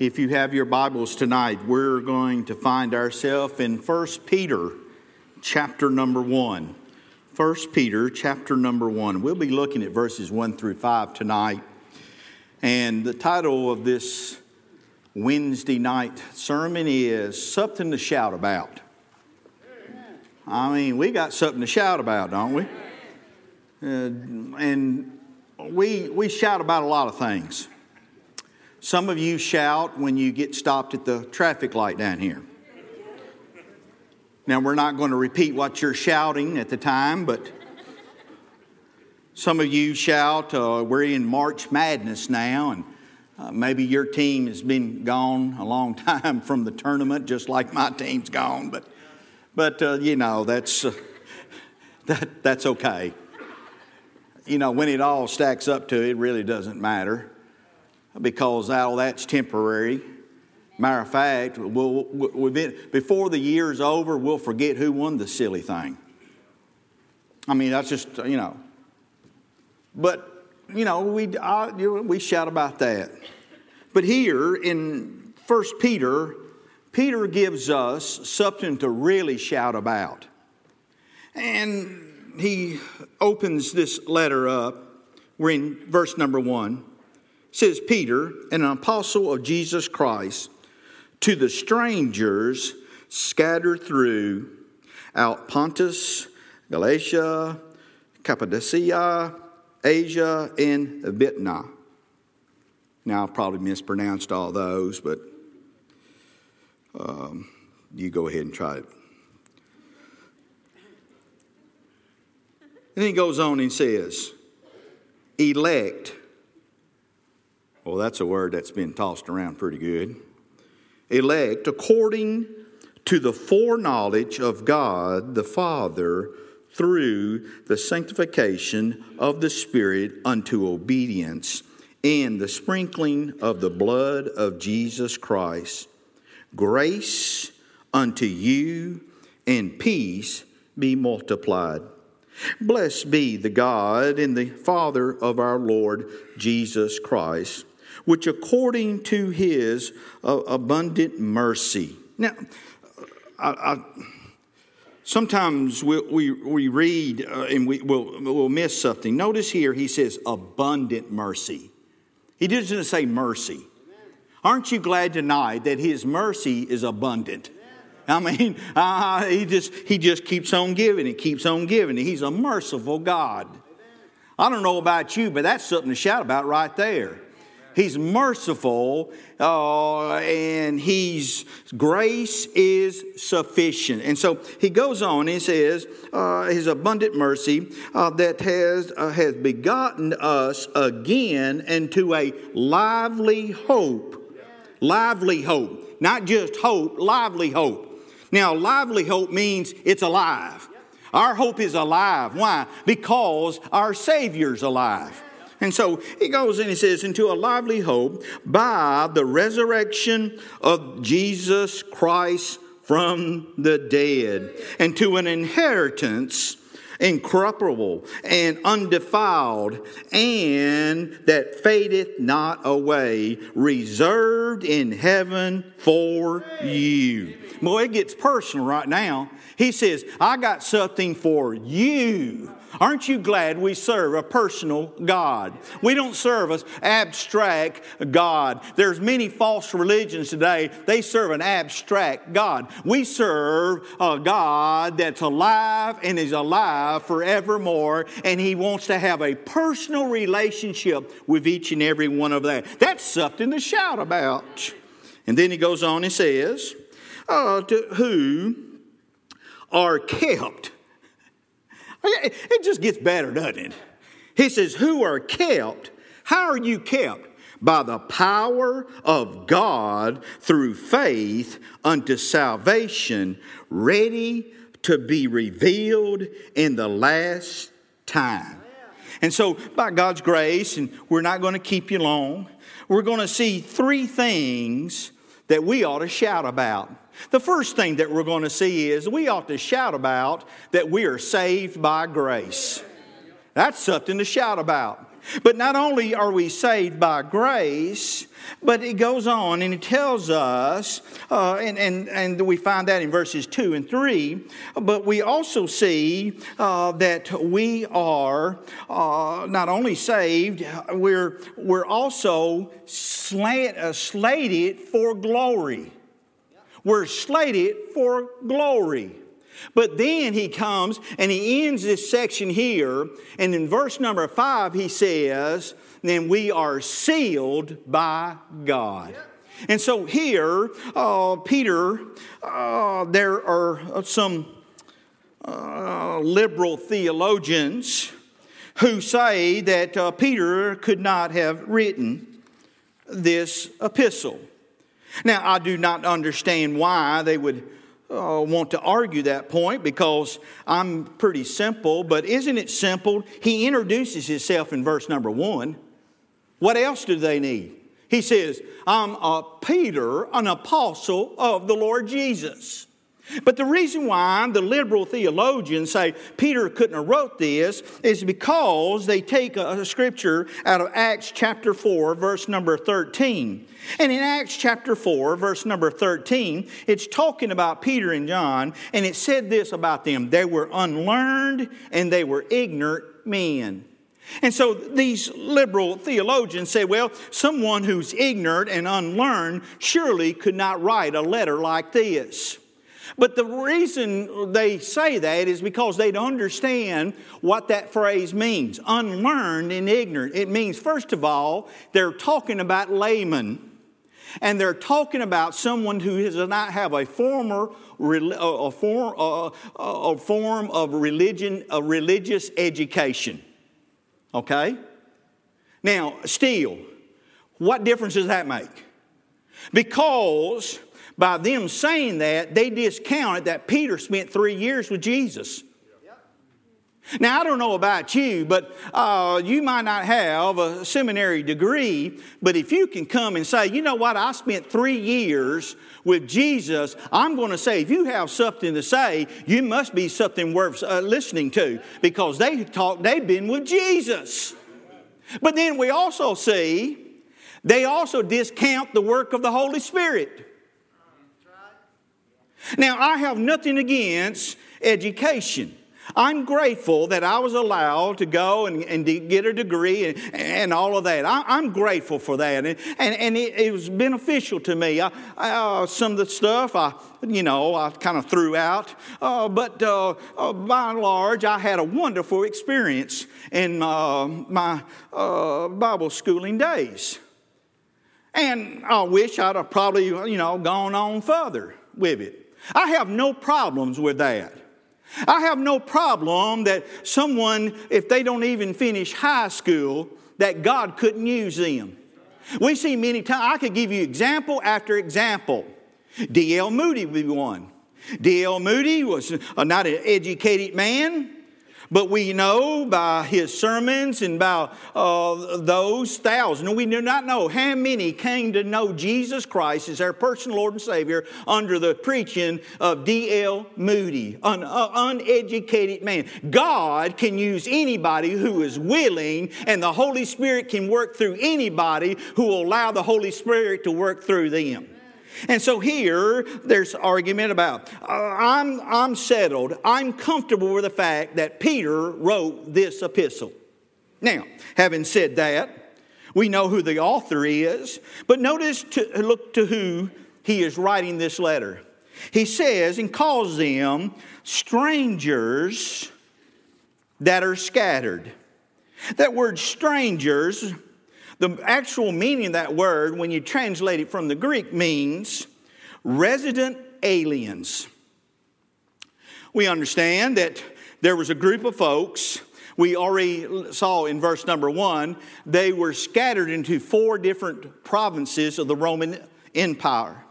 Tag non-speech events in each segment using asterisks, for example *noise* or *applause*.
If you have your Bibles tonight, we're going to find ourselves in 1 Peter chapter number 1. 1 Peter chapter number 1. We'll be looking at verses 1 through 5 tonight. And the title of this Wednesday night sermon is Something to Shout About. I mean, we got something to shout about, don't we? Uh, and we, we shout about a lot of things. Some of you shout when you get stopped at the traffic light down here. Now, we're not going to repeat what you're shouting at the time, but some of you shout, uh, we're in March Madness now, and uh, maybe your team has been gone a long *laughs* time from the tournament, just like my team's gone, but, but uh, you know, that's, uh, *laughs* that, that's okay. You know, when it all stacks up to it, it really doesn't matter because all that's temporary. Matter of fact, we'll, we'll, before the year's over, we'll forget who won the silly thing. I mean, that's just, you know. But, you know, we, I, we shout about that. But here in 1 Peter, Peter gives us something to really shout about. And he opens this letter up. We're in verse number one says Peter, an apostle of Jesus Christ, to the strangers scattered through out Pontus, Galatia, Cappadocia, Asia, and Bithynia. Now, I've probably mispronounced all those, but um, you go ahead and try it. And he goes on and says, elect well, that's a word that's been tossed around pretty good. Elect according to the foreknowledge of God the Father through the sanctification of the Spirit unto obedience and the sprinkling of the blood of Jesus Christ. Grace unto you and peace be multiplied. Blessed be the God and the Father of our Lord Jesus Christ which according to his uh, abundant mercy. Now, I, I, sometimes we, we, we read uh, and we, we'll, we'll miss something. Notice here he says abundant mercy. He doesn't say mercy. Aren't you glad tonight that his mercy is abundant? I mean, *laughs* uh, he just he just keeps on giving it, keeps on giving. He's a merciful God. I don't know about you, but that's something to shout about right there. He's merciful, uh, and His grace is sufficient. And so he goes on and says, uh, His abundant mercy uh, that has, uh, has begotten us again into a lively hope. Lively hope. Not just hope, lively hope. Now, lively hope means it's alive. Our hope is alive. Why? Because our Savior's alive. And so he goes and he says, into a lively hope by the resurrection of Jesus Christ from the dead, and to an inheritance incorruptible and undefiled, and that fadeth not away, reserved in heaven for you. Boy, it gets personal right now. He says, I got something for you. Aren't you glad we serve a personal God? We don't serve an abstract God. There's many false religions today. They serve an abstract God. We serve a God that's alive and is alive forevermore, and He wants to have a personal relationship with each and every one of that. That's something to shout about. And then He goes on and says, uh, to who are kept it just gets better, doesn't it? He says, Who are kept? How are you kept? By the power of God through faith unto salvation, ready to be revealed in the last time. And so, by God's grace, and we're not going to keep you long, we're going to see three things that we ought to shout about. The first thing that we're going to see is we ought to shout about that we are saved by grace. That's something to shout about. But not only are we saved by grace, but it goes on and it tells us, uh, and, and, and we find that in verses 2 and 3, but we also see uh, that we are uh, not only saved, we're, we're also slant, slated for glory. We're slated for glory. But then he comes and he ends this section here, and in verse number five, he says, Then we are sealed by God. And so here, uh, Peter, uh, there are some uh, liberal theologians who say that uh, Peter could not have written this epistle. Now, I do not understand why they would uh, want to argue that point because I'm pretty simple, but isn't it simple? He introduces himself in verse number one. What else do they need? He says, I'm a Peter, an apostle of the Lord Jesus. But the reason why the liberal theologians say Peter couldn't have wrote this is because they take a, scripture out of Acts chapter 4, verse number 13. And in Acts chapter 4, verse number 13, it's talking about Peter and John, and it said this about them they were unlearned and they were ignorant men. And so these liberal theologians say, well, someone who's ignorant and unlearned surely could not write a letter like this. But the reason they say that is because they don't understand what that phrase means unlearned and ignorant. It means, first of all, they're talking about laymen. And they're talking about someone who does not have a former a form, a, a form of religion, a religious education. Okay? Now, still, what difference does that make? Because by them saying that, they discounted that Peter spent three years with Jesus. Now, I don't know about you, but uh, you might not have a seminary degree, but if you can come and say, you know what, I spent three years with Jesus, I'm going to say, if you have something to say, you must be something worth uh, listening to because they talk, they've been with Jesus. But then we also see they also discount the work of the Holy Spirit. Now, I have nothing against education. I'm grateful that I was allowed to go and, and get a degree and, and all of that. I, am grateful for that. And, and, and it, it, was beneficial to me. I, I, uh, some of the stuff I, you know, I kind of threw out. Uh, but uh, uh, by and large, I had a wonderful experience in uh, my uh, Bible schooling days. And I wish I'd have probably, you know, gone on further with it. I have no problems with that. I have no problem that someone, if they don't even finish high school, that God couldn't use them. We see many times, I could give you example after example. D.L. Moody would be one. D.L. Moody was not an educated man. But we know by his sermons and by uh, those thousands, we do not know how many came to know Jesus Christ as their personal Lord and Savior under the preaching of D.L. Moody, an uh, uneducated man. God can use anybody who is willing, and the Holy Spirit can work through anybody who will allow the Holy Spirit to work through them. And so here, there's argument about uh, I'm, I'm settled, I'm comfortable with the fact that Peter wrote this epistle. Now, having said that, we know who the author is, but notice to look to who he is writing this letter. He says and calls them strangers that are scattered. That word strangers the actual meaning of that word, when you translate it from the Greek, means resident aliens. We understand that there was a group of folks, we already saw in verse number one, they were scattered into four different provinces of the Roman Empire.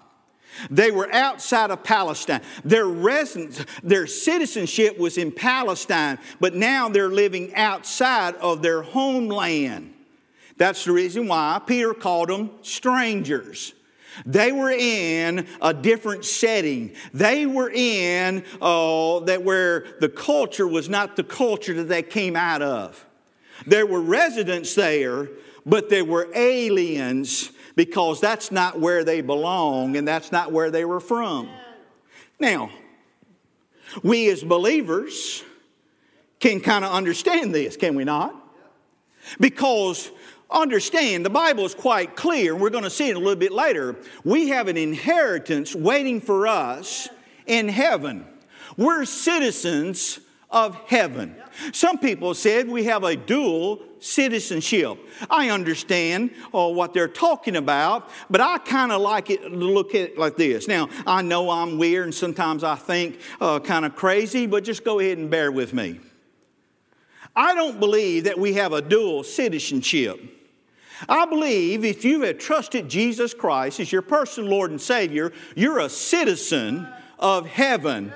They were outside of Palestine. Their residence, their citizenship was in Palestine, but now they're living outside of their homeland. That's the reason why Peter called them strangers. They were in a different setting. They were in uh, that where the culture was not the culture that they came out of. There were residents there, but they were aliens because that's not where they belong and that's not where they were from. Now, we as believers can kind of understand this, can we not? Because understand, the Bible is quite clear, and we're going to see it a little bit later. We have an inheritance waiting for us in heaven. We're citizens of heaven. Some people said we have a dual citizenship. I understand uh, what they're talking about, but I kind of like it to look at it like this. Now, I know I'm weird and sometimes I think uh, kind of crazy, but just go ahead and bear with me. I don't believe that we have a dual citizenship. I believe if you have trusted Jesus Christ as your personal Lord and Savior, you're a citizen of heaven,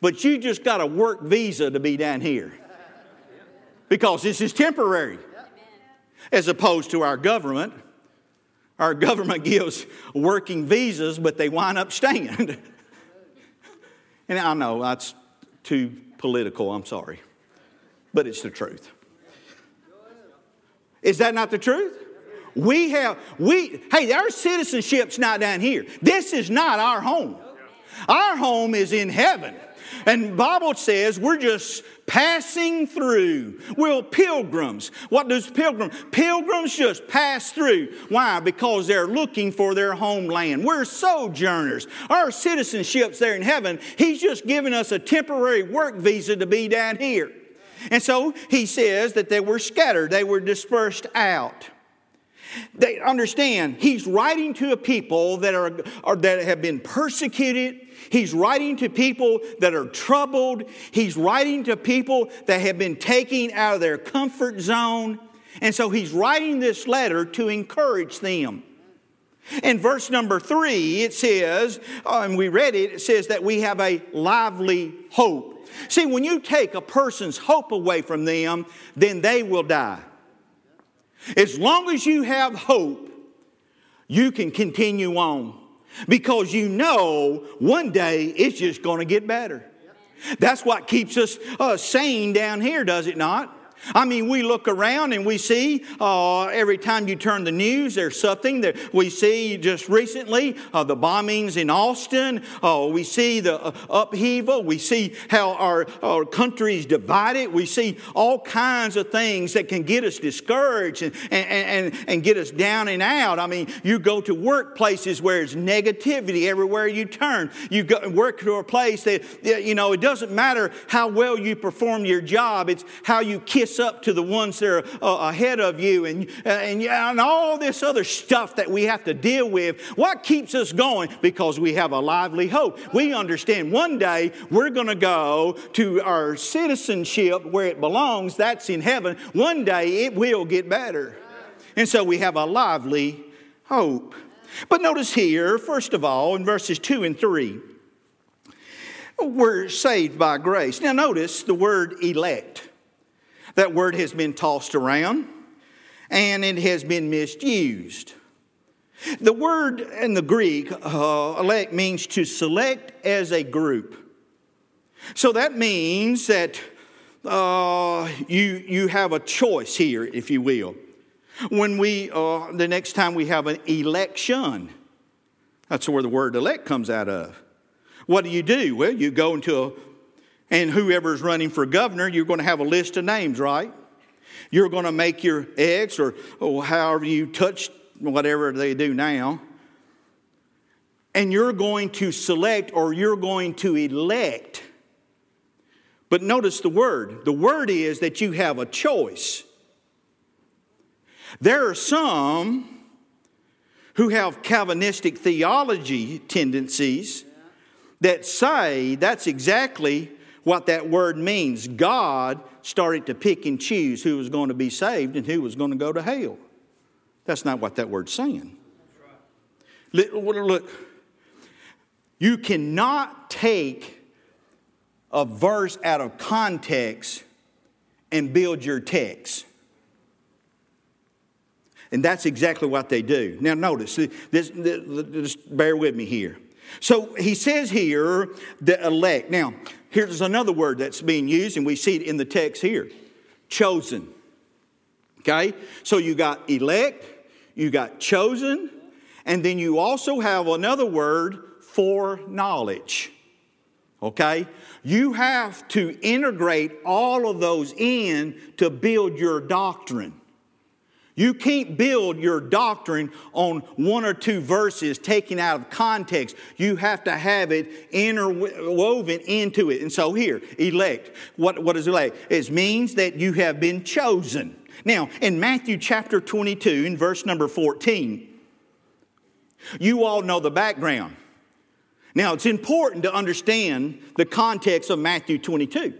but you just got a work visa to be down here because this is temporary as opposed to our government. Our government *laughs* gives working visas, but they wind up staying. *laughs* and I know that's too political, I'm sorry, but it's the truth. Is that not the truth? We have, we, hey, our citizenship's not down here. This is not our home. Our home is in heaven. And Bible says we're just passing through. We're pilgrims. What does pilgrim? Pilgrims just pass through. Why? Because they're looking for their homeland. We're sojourners. Our citizenship's there in heaven. He's just giving us a temporary work visa to be down here. And so he says that they were scattered, they were dispersed out. They understand he's writing to a people that are, are, that have been persecuted. He's writing to people that are troubled. He's writing to people that have been taken out of their comfort zone. And so he's writing this letter to encourage them. In verse number three, it says, uh, and we read it, it says that we have a lively hope. See, when you take a person's hope away from them, then they will die. As long as you have hope, you can continue on because you know one day it's just going to get better. That's what keeps us uh, sane down here, does it not? I mean, we look around and we see uh, every time you turn the news, there's something that we see just recently uh, the bombings in Austin. Uh, we see the uh, upheaval. We see how our, our country is divided. We see all kinds of things that can get us discouraged and, and, and, and get us down and out. I mean, you go to workplaces where there's negativity everywhere you turn. You go, work to a place that, you know, it doesn't matter how well you perform your job, it's how you kiss kiss up to the ones that are uh, ahead of you and, uh, and, and all this other stuff that we have to deal with. What keeps us going? Because we have a lively hope. We understand one day we're going to go to our citizenship where it belongs, that's in heaven. One day it will get better. And so we have a lively hope. But notice here, first of all, in verses 2 and 3, we're saved by grace. Now, notice the word elect. That word has been tossed around and it has been misused. The word in the Greek, uh, elect, means to select as a group. So that means that uh, you, you have a choice here, if you will. When we, uh, the next time we have an election, that's where the word elect comes out of. What do you do? Well, you go into a and whoever's running for governor, you're going to have a list of names, right? You're going to make your eggs or, or however you touch whatever they do now. And you're going to select or you're going to elect. But notice the word. The word is that you have a choice. There are some who have Calvinistic theology tendencies that say that's exactly what that word means. God started to pick and choose who was going to be saved and who was going to go to hell. That's not what that word's saying. Look, you cannot take a verse out of context and build your text. And that's exactly what they do. Now, notice, this, this, this, bear with me here. So he says here, the elect. Now, here's another word that's being used, and we see it in the text here chosen. Okay? So you got elect, you got chosen, and then you also have another word foreknowledge. Okay? You have to integrate all of those in to build your doctrine. You can't build your doctrine on one or two verses taken out of context. You have to have it interwoven into it. And so here, elect. What, what is elect? It means that you have been chosen. Now, in Matthew chapter 22, in verse number 14, you all know the background. Now, it's important to understand the context of Matthew 22.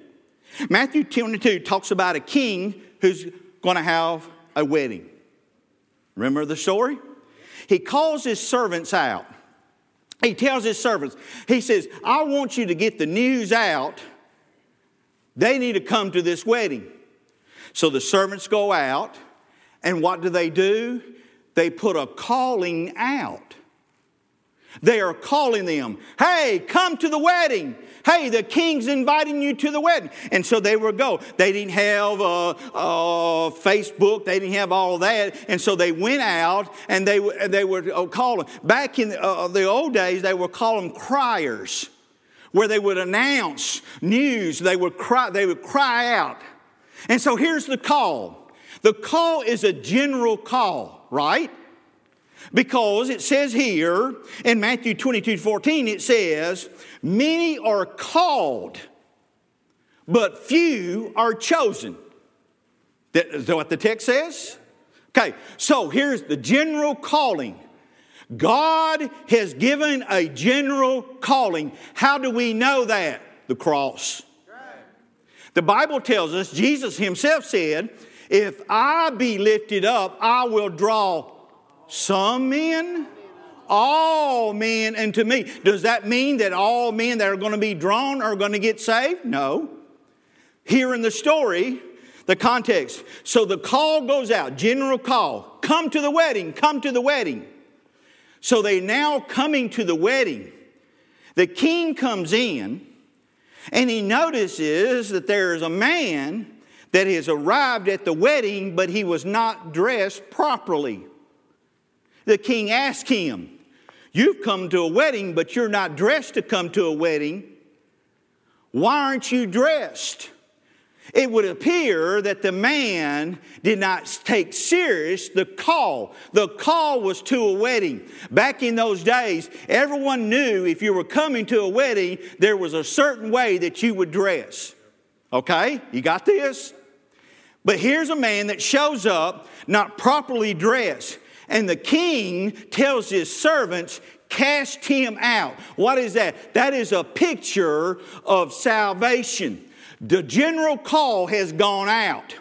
Matthew 22 talks about a king who's going to have a wedding. Remember the story? He calls his servants out. He tells his servants, he says, I want you to get the news out. They need to come to this wedding. So the servants go out, and what do they do? They put a calling out. They are calling them, hey, come to the wedding. Hey, the king's inviting you to the wedding. And so they would go. They didn't have uh, uh, Facebook, they didn't have all that. And so they went out and they, they were uh, calling. Back in the, uh, the old days, they would call them criers, where they would announce news. They would cry, they would cry out. And so here's the call the call is a general call, right? Because it says here in Matthew 22 14, it says, Many are called, but few are chosen. Is that what the text says? Okay, so here's the general calling. God has given a general calling. How do we know that? The cross. The Bible tells us, Jesus himself said, If I be lifted up, I will draw some men, all men unto me. Does that mean that all men that are going to be drawn are going to get saved? No. Here in the story, the context. So the call goes out, general call come to the wedding, come to the wedding. So they now coming to the wedding. The king comes in and he notices that there is a man that has arrived at the wedding, but he was not dressed properly. The king asked him, You've come to a wedding, but you're not dressed to come to a wedding. Why aren't you dressed? It would appear that the man did not take serious the call. The call was to a wedding. Back in those days, everyone knew if you were coming to a wedding, there was a certain way that you would dress. Okay? You got this? But here's a man that shows up not properly dressed. And the king tells his servants, cast him out. What is that? That is a picture of salvation. The general call has gone out.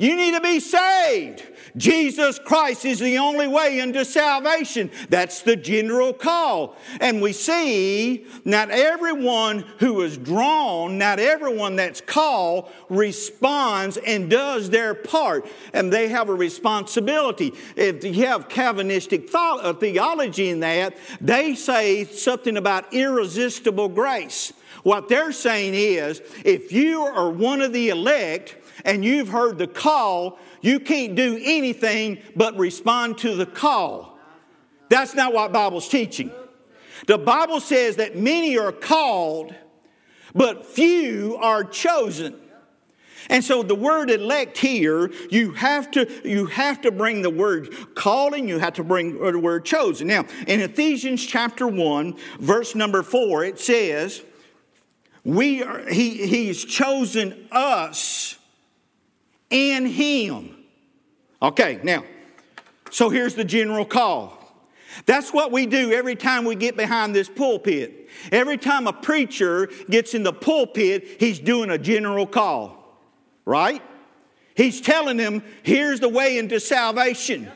You need to be saved. Jesus Christ is the only way into salvation. That's the general call. And we see not everyone who is drawn, not everyone that's called responds and does their part. And they have a responsibility. If you have Calvinistic uh, theology in that, they say something about irresistible grace. What they're saying is if you are one of the elect, and you've heard the call, you can't do anything but respond to the call. That's not what Bible's teaching. The Bible says that many are called, but few are chosen. And so the word elect here, you have to you have to bring the word calling, you have to bring the word chosen. Now, in Ephesians chapter 1, verse number 4, it says, we are, he, he's chosen us in him. Okay, now, so here's the general call. That's what we do every time we get behind this pulpit. Every time a preacher gets in the pulpit, he's doing a general call, right? He's telling them, here's the way into salvation.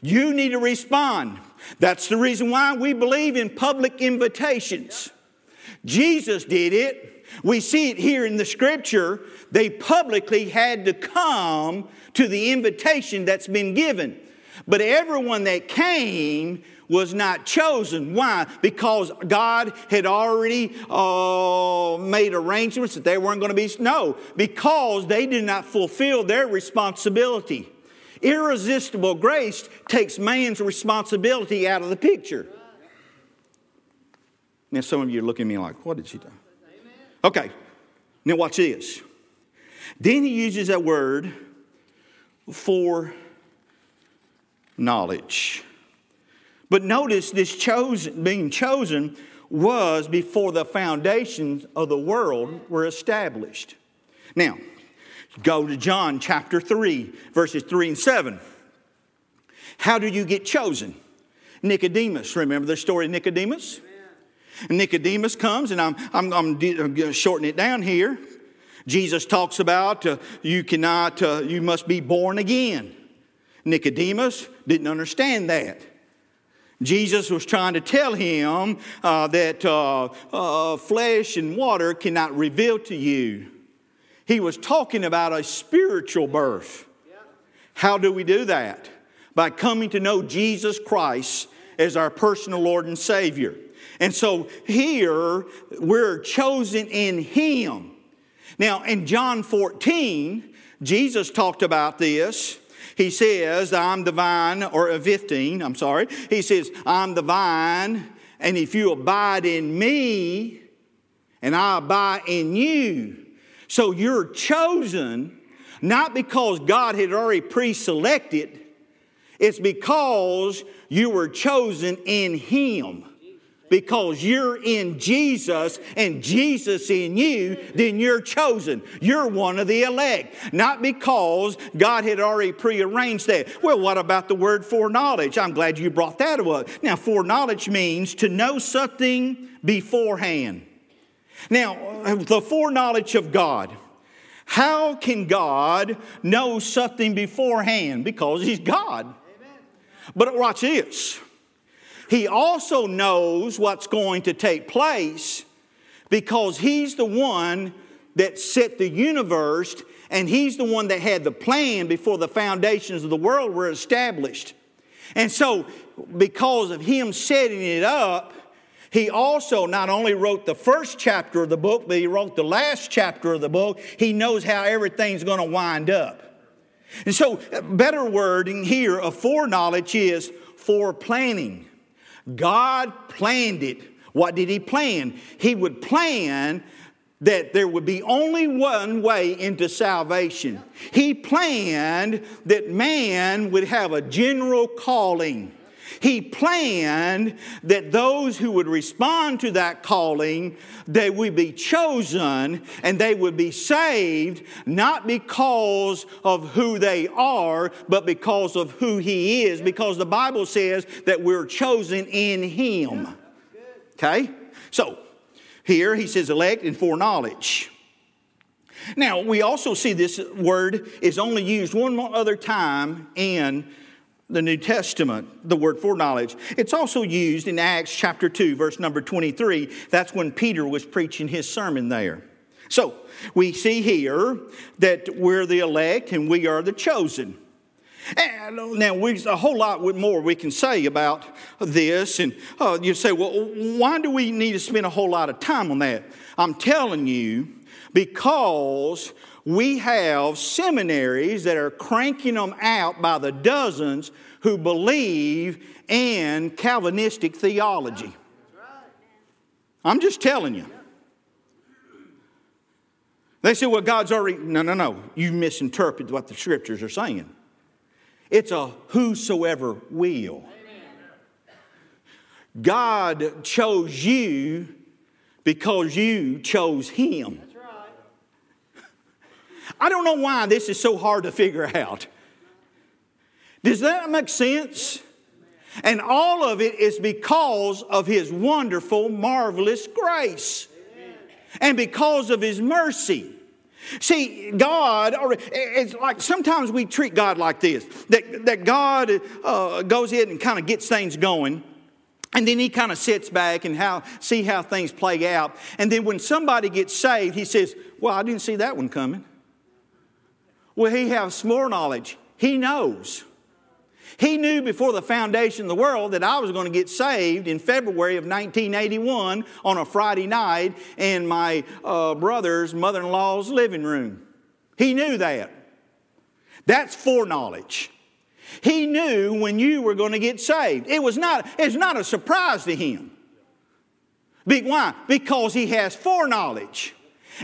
You need to respond. That's the reason why we believe in public invitations. Jesus did it. We see it here in the scripture they publicly had to come to the invitation that's been given. But everyone that came was not chosen. Why? Because God had already uh, made arrangements that they weren't going to be. No, because they did not fulfill their responsibility. Irresistible grace takes man's responsibility out of the picture. Now, some of you are looking at me like, what did she do? Okay, now watch this. Then he uses that word for knowledge. But notice this chosen, being chosen was before the foundations of the world were established. Now, go to John chapter 3, verses 3 and 7. How do you get chosen? Nicodemus, remember the story of Nicodemus? And Nicodemus comes, and I'm, I'm, I'm, going to shorten it down here. Jesus talks about uh, you cannot, uh, you must be born again. Nicodemus didn't understand that. Jesus was trying to tell him uh, that uh, uh, flesh and water cannot reveal to you. He was talking about a spiritual birth. How do we do that? By coming to know Jesus Christ as our personal Lord and Savior. And so here we're chosen in Him. Now, in John 14, Jesus talked about this. He says, I'm the vine, or 15, I'm sorry. He says, I'm the vine, and if you abide in me, and I abide in you. So you're chosen not because God had already pre selected, it's because you were chosen in Him because you're in Jesus and Jesus in you, then you're chosen. You're one of the elect. Not because God had already prearranged that. Well, what about the word foreknowledge? I'm glad you brought that up. Now, foreknowledge means to know something beforehand. Now, the foreknowledge of God. How can God know something beforehand? Because He's God. Amen. But watch this. He also knows what's going to take place because He's the one that set the universe and He's the one that had the plan before the foundations of the world were established. And so, because of Him setting it up, he also not only wrote the first chapter of the book, but he wrote the last chapter of the book. He knows how everything's going to wind up. And so, better wording here of foreknowledge is for planning. God planned it. What did He plan? He would plan that there would be only one way into salvation. He planned that man would have a general calling. He planned that those who would respond to that calling, they would be chosen and they would be saved, not because of who they are, but because of who He is, because the Bible says that we're chosen in Him. Okay? So, here he says elect and foreknowledge. Now, we also see this word is only used one more other time in the New Testament, the word foreknowledge. It's also used in Acts chapter 2, verse number 23. That's when Peter was preaching his sermon there. So we see here that we're the elect and we are the chosen. And now, we, a whole lot more we can say about this. And uh, you say, well, why do we need to spend a whole lot of time on that? I'm telling you, because we have seminaries that are cranking them out by the dozens who believe in Calvinistic theology. I'm just telling you. They say, well, God's already. No, no, no. You misinterpret what the scriptures are saying. It's a whosoever will. God chose you because you chose Him. I don't know why this is so hard to figure out. Does that make sense? And all of it is because of His wonderful, marvelous grace and because of His mercy. See, God, it's like sometimes we treat God like this that, that God uh, goes in and kind of gets things going. And then he kind of sits back and how, see how things play out. And then when somebody gets saved, he says, Well, I didn't see that one coming. Well, he has more knowledge. He knows. He knew before the foundation of the world that I was going to get saved in February of 1981 on a Friday night in my uh, brother's mother in law's living room. He knew that. That's foreknowledge. He knew when you were going to get saved. It was not, it's not a surprise to him. Why? Because he has foreknowledge.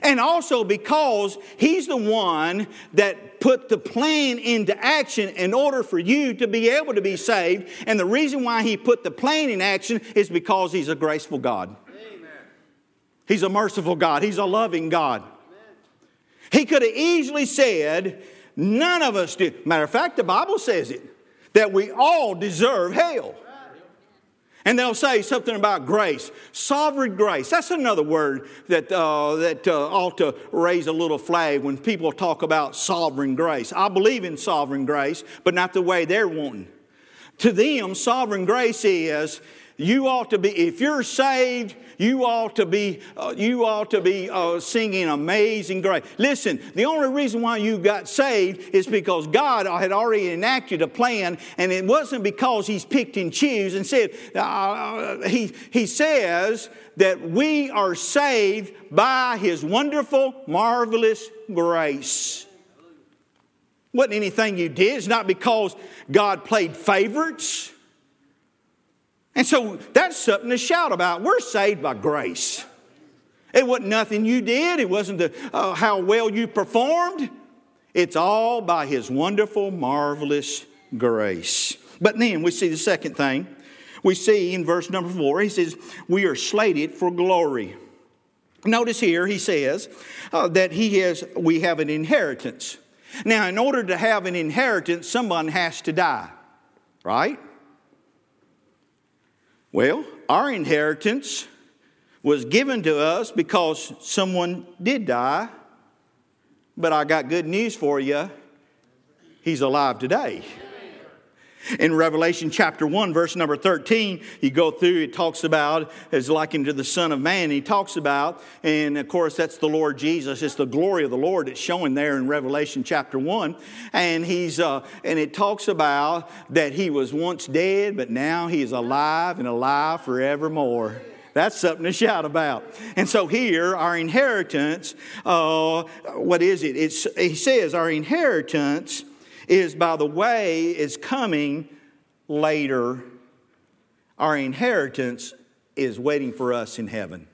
And also because he's the one that put the plan into action in order for you to be able to be saved. And the reason why he put the plan in action is because he's a graceful God. Amen. He's a merciful God. He's a loving God. Amen. He could have easily said, None of us do. Matter of fact, the Bible says it that we all deserve hell. And they'll say something about grace, sovereign grace. That's another word that, uh, that uh, ought to raise a little flag when people talk about sovereign grace. I believe in sovereign grace, but not the way they're wanting. To them, sovereign grace is you ought to be, if you're saved, you ought to be, uh, you ought to be uh, singing amazing grace. Listen, the only reason why you got saved is because God had already enacted a plan, and it wasn't because He's picked and choose and said, uh, uh, he, he says that we are saved by His wonderful, marvelous grace. Wasn't anything you did. It's not because God played favorites. And so that's something to shout about. We're saved by grace. It wasn't nothing you did, it wasn't the, uh, how well you performed. It's all by His wonderful, marvelous grace. But then we see the second thing. We see in verse number four, he says, We are slated for glory. Notice here, he says uh, that he has, we have an inheritance. Now, in order to have an inheritance, someone has to die, right? Well, our inheritance was given to us because someone did die, but I got good news for you. He's alive today. In Revelation chapter 1, verse number 13, you go through, it talks about, is likened to the Son of Man. He talks about, and of course, that's the Lord Jesus. It's the glory of the Lord that's showing there in Revelation chapter 1. And he's, uh, and it talks about that he was once dead, but now he is alive and alive forevermore. That's something to shout about. And so here, our inheritance, uh, what is it? It's, he says, our inheritance is, by the way, is coming later. Our inheritance is waiting for us in heaven.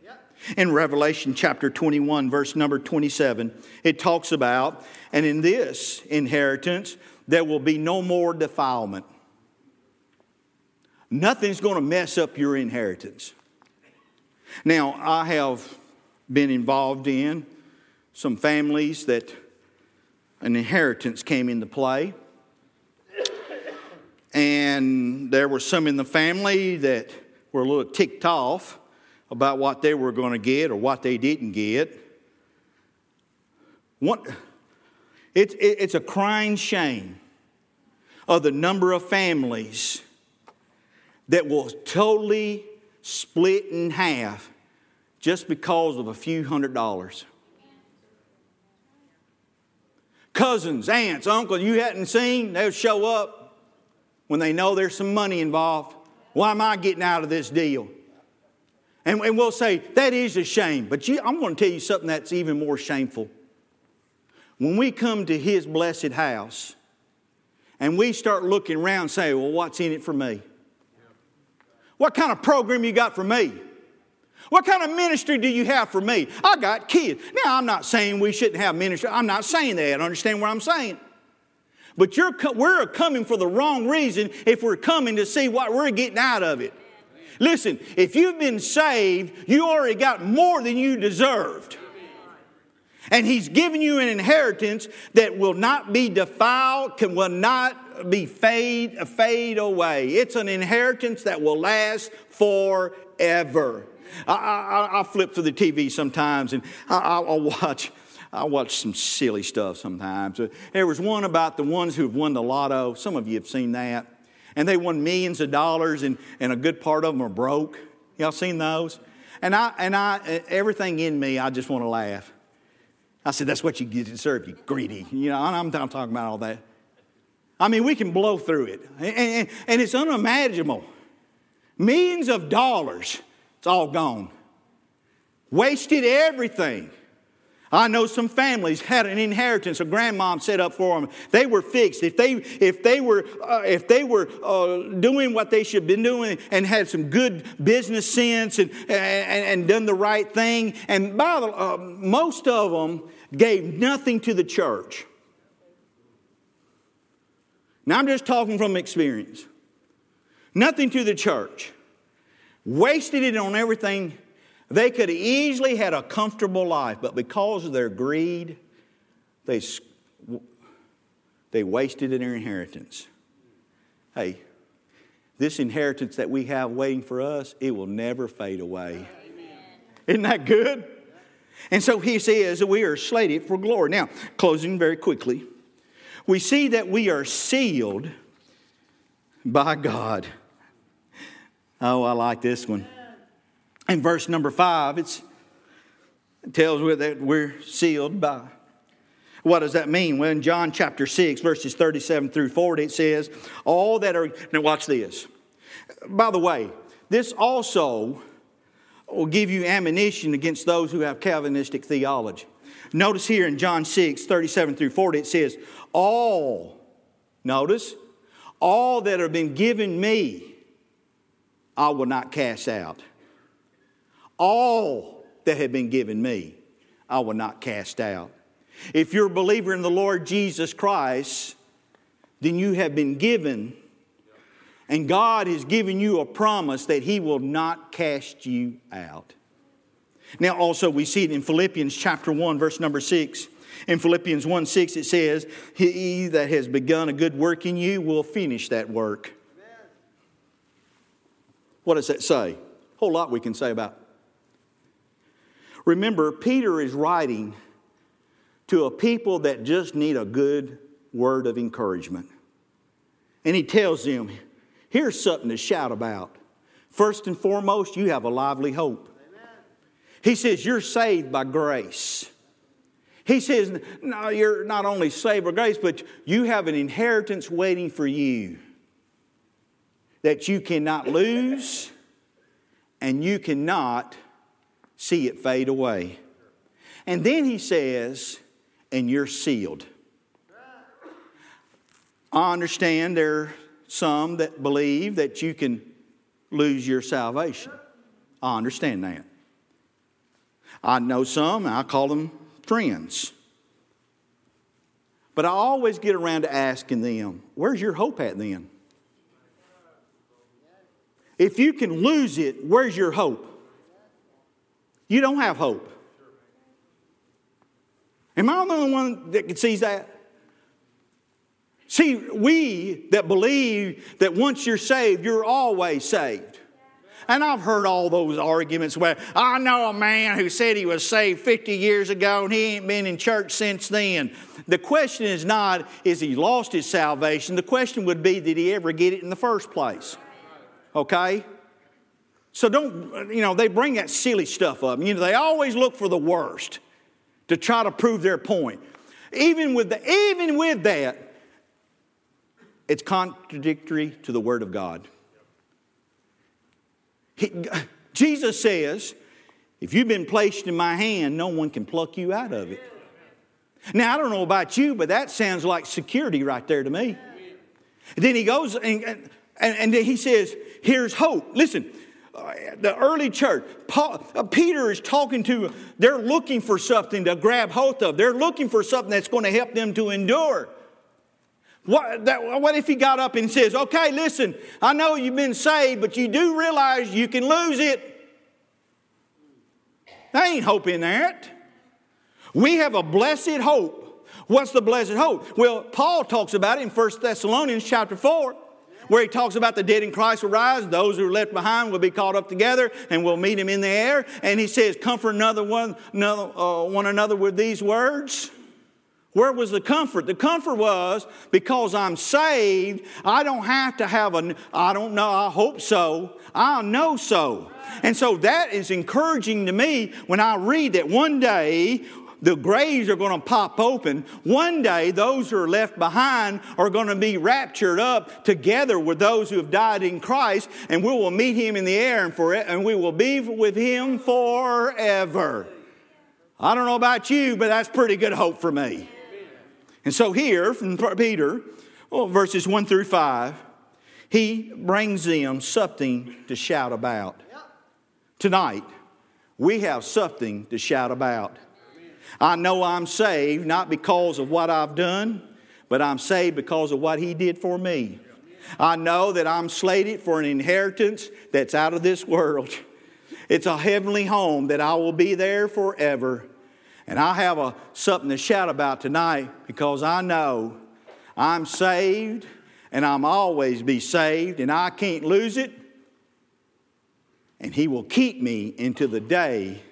In Revelation chapter 21, verse number 27, it talks about, and in this inheritance, there will be no more defilement. Nothing's going to mess up your inheritance. Now, I have been involved in some families that an inheritance came into play. And there were some in the family that were a little ticked off about what they were going to get or what they didn't get. What, it, it, it's a crying shame of the number of families that will totally split in half just because of a few hundred dollars cousins, aunts, uncles you hadn't seen, they'll show up when they know there's some money involved. Why am I getting out of this deal? And, and we'll say, that is a shame. But you, I'm going to tell you something that's even more shameful. When we come to His blessed house and we start looking around and say, well, what's in it for me? What kind of program you got for me? What kind of ministry do you have for me? I got kids. Now, I'm not saying we shouldn't have ministry. I'm not saying that. Understand what I'm saying? But you're, we're coming for the wrong reason if we're coming to see what we're getting out of it. Listen, if you've been saved, you already got more than you deserved. And He's given you an inheritance that will not be defiled, can, will not be fade, fade away. It's an inheritance that will last forever. I, I, I flip through the TV sometimes and I, will watch. I watch some silly stuff sometimes. There was one about the ones who've won the lotto. Some of you have seen that. And they won millions of dollars, and, and a good part of them are broke. Y'all seen those? And I and I everything in me, I just want to laugh. I said, "That's what you deserve, you greedy." You know, I'm, I'm talking about all that. I mean, we can blow through it. And, and, and it's unimaginable. Millions of dollars, it's all gone. Wasted everything. I know some families had an inheritance a grandmom set up for them. They were fixed. If they, if they were, uh, if they were uh, doing what they should have been doing and had some good business sense and, and, and done the right thing, and by the, uh, most of them gave nothing to the church. Now I'm just talking from experience. Nothing to the church. Wasted it on everything. They could easily had a comfortable life, but because of their greed, they, they wasted their inheritance. Hey, this inheritance that we have waiting for us, it will never fade away. Amen. Isn't that good? And so he says we are slated for glory. Now, closing very quickly, we see that we are sealed by God. Oh, I like this one. In verse number five, it tells us that we're sealed by. What does that mean? Well, in John chapter 6, verses 37 through 40, it says, All that are. Now, watch this. By the way, this also will give you ammunition against those who have Calvinistic theology. Notice here in John 6, 37 through 40, it says, All, notice, all that have been given me, I will not cast out. All that have been given me, I will not cast out. If you're a believer in the Lord Jesus Christ, then you have been given, and God has given you a promise that He will not cast you out. Now, also, we see it in Philippians chapter 1, verse number 6. In Philippians 1 6, it says, He that has begun a good work in you will finish that work. What does that say? A whole lot we can say about. Remember, Peter is writing to a people that just need a good word of encouragement. And he tells them, here's something to shout about. First and foremost, you have a lively hope. He says, You're saved by grace. He says, No, you're not only saved by grace, but you have an inheritance waiting for you that you cannot lose and you cannot see it fade away. And then he says, And you're sealed. I understand there are some that believe that you can lose your salvation. I understand that. I know some, I call them friends. But I always get around to asking them, where's your hope at then? If you can lose it, where's your hope? You don't have hope. Am I the only one that sees that? See, we that believe that once you're saved, you're always saved. And I've heard all those arguments where I know a man who said he was saved 50 years ago and he ain't been in church since then. The question is not, is he lost his salvation? The question would be, did he ever get it in the first place? Okay? So don't, you know, they bring that silly stuff up. You know, they always look for the worst to try to prove their point. Even with, the, even with that, it's contradictory to the Word of God. He, Jesus says, if you've been placed in my hand, no one can pluck you out of it. Now, I don't know about you, but that sounds like security right there to me. then he goes and, and, and he says, Here's hope. Listen, the early church, Paul, uh, Peter is talking to, they're looking for something to grab hold of. They're looking for something that's going to help them to endure. What, that, what if he got up and says, Okay, listen, I know you've been saved, but you do realize you can lose it? There ain't hope in that. We have a blessed hope. What's the blessed hope? Well, Paul talks about it in 1 Thessalonians chapter 4, where he talks about the dead in Christ will rise, those who are left behind will be caught up together, and will meet him in the air. And he says, Comfort another one, another, uh, one another with these words. Where was the comfort? The comfort was because I'm saved, I don't have to have a, I don't know, I hope so, I know so. And so that is encouraging to me when I read that one day the graves are going to pop open. One day, those who are left behind are going to be raptured up together with those who have died in Christ, and we will meet him in the air and, for, and we will be with him forever. I don't know about you, but that's pretty good hope for me. And so here from Peter, well, verses 1 through 5, he brings them something to shout about. Tonight, we have something to shout about. I know I'm saved not because of what I've done, but I'm saved because of what He did for me. I know that I'm slated for an inheritance that's out of this world. It's a heavenly home that I will be there forever. And I have a, something to shout about tonight because I know I'm saved and I'm always be saved and I can't lose it. And He will keep me into the day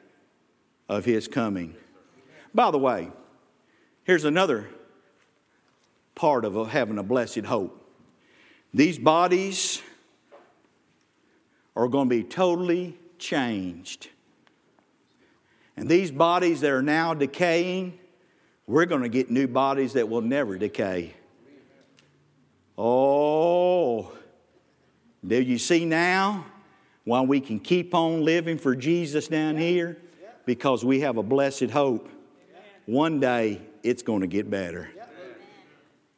of His coming. By the way, here's another part of having a blessed hope. These bodies are going to be totally changed. And these bodies that are now decaying, we're going to get new bodies that will never decay. Oh, do you see now why we can keep on living for Jesus down here? Because we have a blessed hope one day it's going to get better.